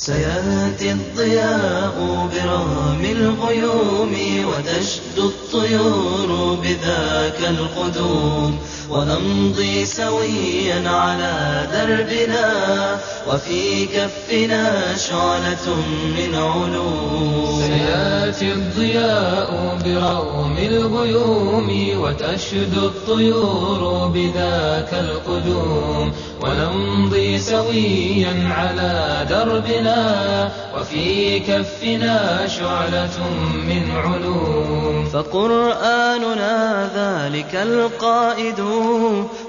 سيأتي الضياء برغم الغيوم وتشدو الطيور بذاك القدوم ونمضي سويا على دربنا وفي كفنا شعلة من علوم. سيأتي الضياء برغم الغيوم وتشدو الطيور بذاك القدوم. ونمضي سويا على دربنا وفي كفنا شعلة من علوم. فقرآننا ذلك القائد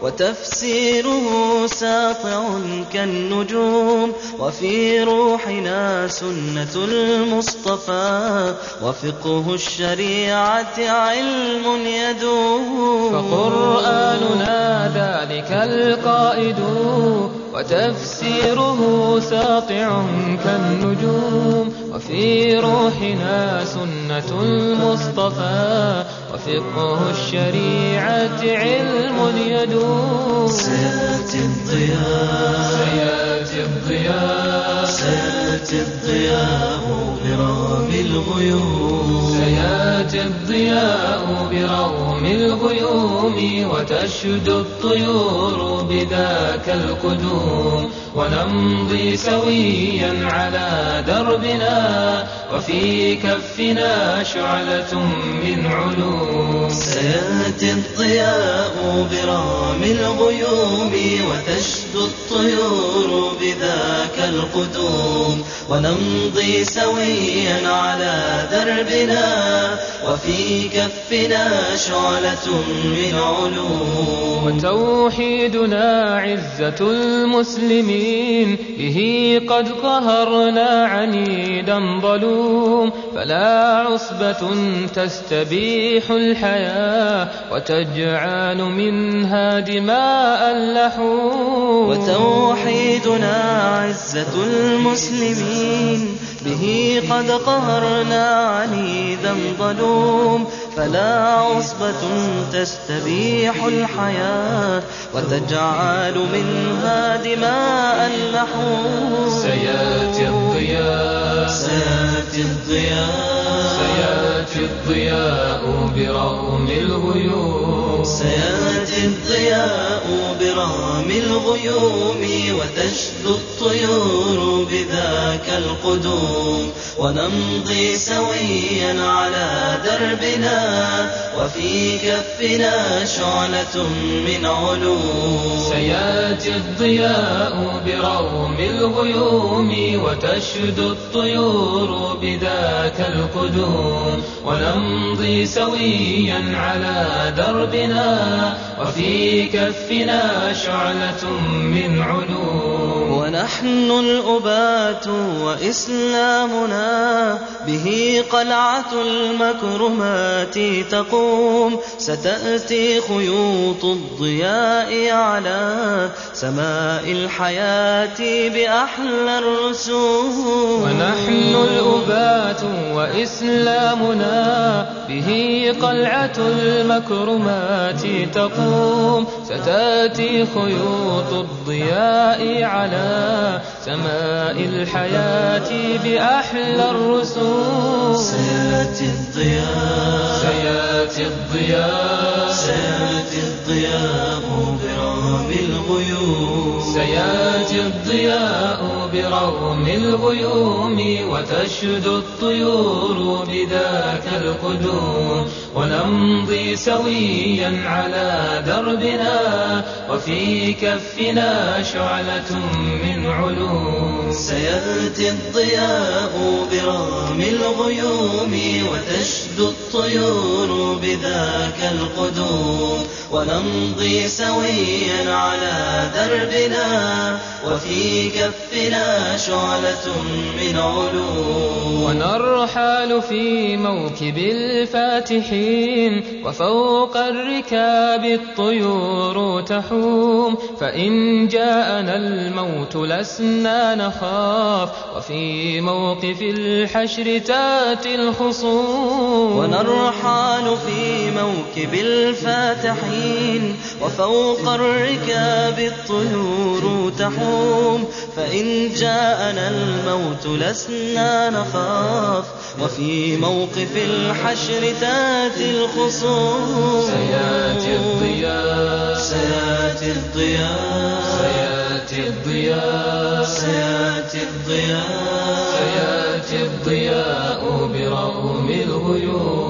وتفسيره ساطع كالنجوم وفي روحنا سنة المصطفى وفقه الشريعة علم يدوم. فقرآننا ذلك القائد وتفسيره ساطع كالنجوم. وفي روحنا سنة المصطفى وفقه الشريعة علم يدوم سيأتي الضياء. سيأتي الضياء. سيأتي الضياء. برغم الغيوم. سيأتي الضياء برغم الغيوم وتشدو الطيور بذاك القدوم. ونمضي سويا على دربنا وفي كفنا شعلة من علوم. سيأتي الضياء برغم الغيوم وتشدو الطيور بذاك القدوم ونمضي سويا على دربنا وفي كفنا شعلة من علوم. وتوحيدنا عزة المسلمين به قد قهرنا عنيدا ظلوم. فلا عصبة تستبيح الحياة وتجعل منها دماء اللحوم. وتوحيدنا عزة المسلمين. به قد قهرنا عنيدا ظلوم. فلا عصبة تستبيح الحياة وتجعل منها دماء اللحوم سيأتي الضياء. سيأتي الضياء. سيأتي الضياء برغم الغيوم. سيأتي الضياء برغم الغيوم وتشدو الطيور بذاك القدوم ونمضي سويا على دربنا وفي كفنا شعلة من علوم. سياتي الضياء برغم الغيوم وتشدو الطيور بذاك القدوم. ونمضي سويا على دربنا وفي كفنا شعلة من علوم. ونحن الأبات وإسلامنا به قلعة المكرمات تقوم. ستأتي خيوط الضياء على سماء الحياة بأحلى الرسوم. ونحن وإسلامنا به قلعة المكرمات تقوم. ستأتي خيوط الضياء على سماء الحياة بأحلى الرسوم. سيأتي الضياء. سيأتي الضياء. سيأتي الضياء برغم الغيوم. سيأتي الضياء. برغم الغيوم وتشدو الطيور بذاك القدوم ونمضي سويا على دربنا وفي كفنا شعلة من علوم. سيأتي الضياء برغم الغيوم وتشدو الطيور بذاك القدوم. ونمضي سويا على دربنا وفي كفنا شعلة من علوم. ونرحل في موكب الفاتحين وفوق الركاب الطيور تحوم فإن جاءنا الموت لسنا نخاف وفي موقف الحشر تاتي الخصوم ونرحل في موكب الفاتحين وفوق الركاب الطيور تحوم فإن جاءنا الموت لسنا نخاف وفي موقف الحشر تاتي الخصوم. سيأتي الضياء. سيأتي الضياء. سيأتي الضياء. سيأتي الضياء. سيأتي الضياء برغم الغيوم.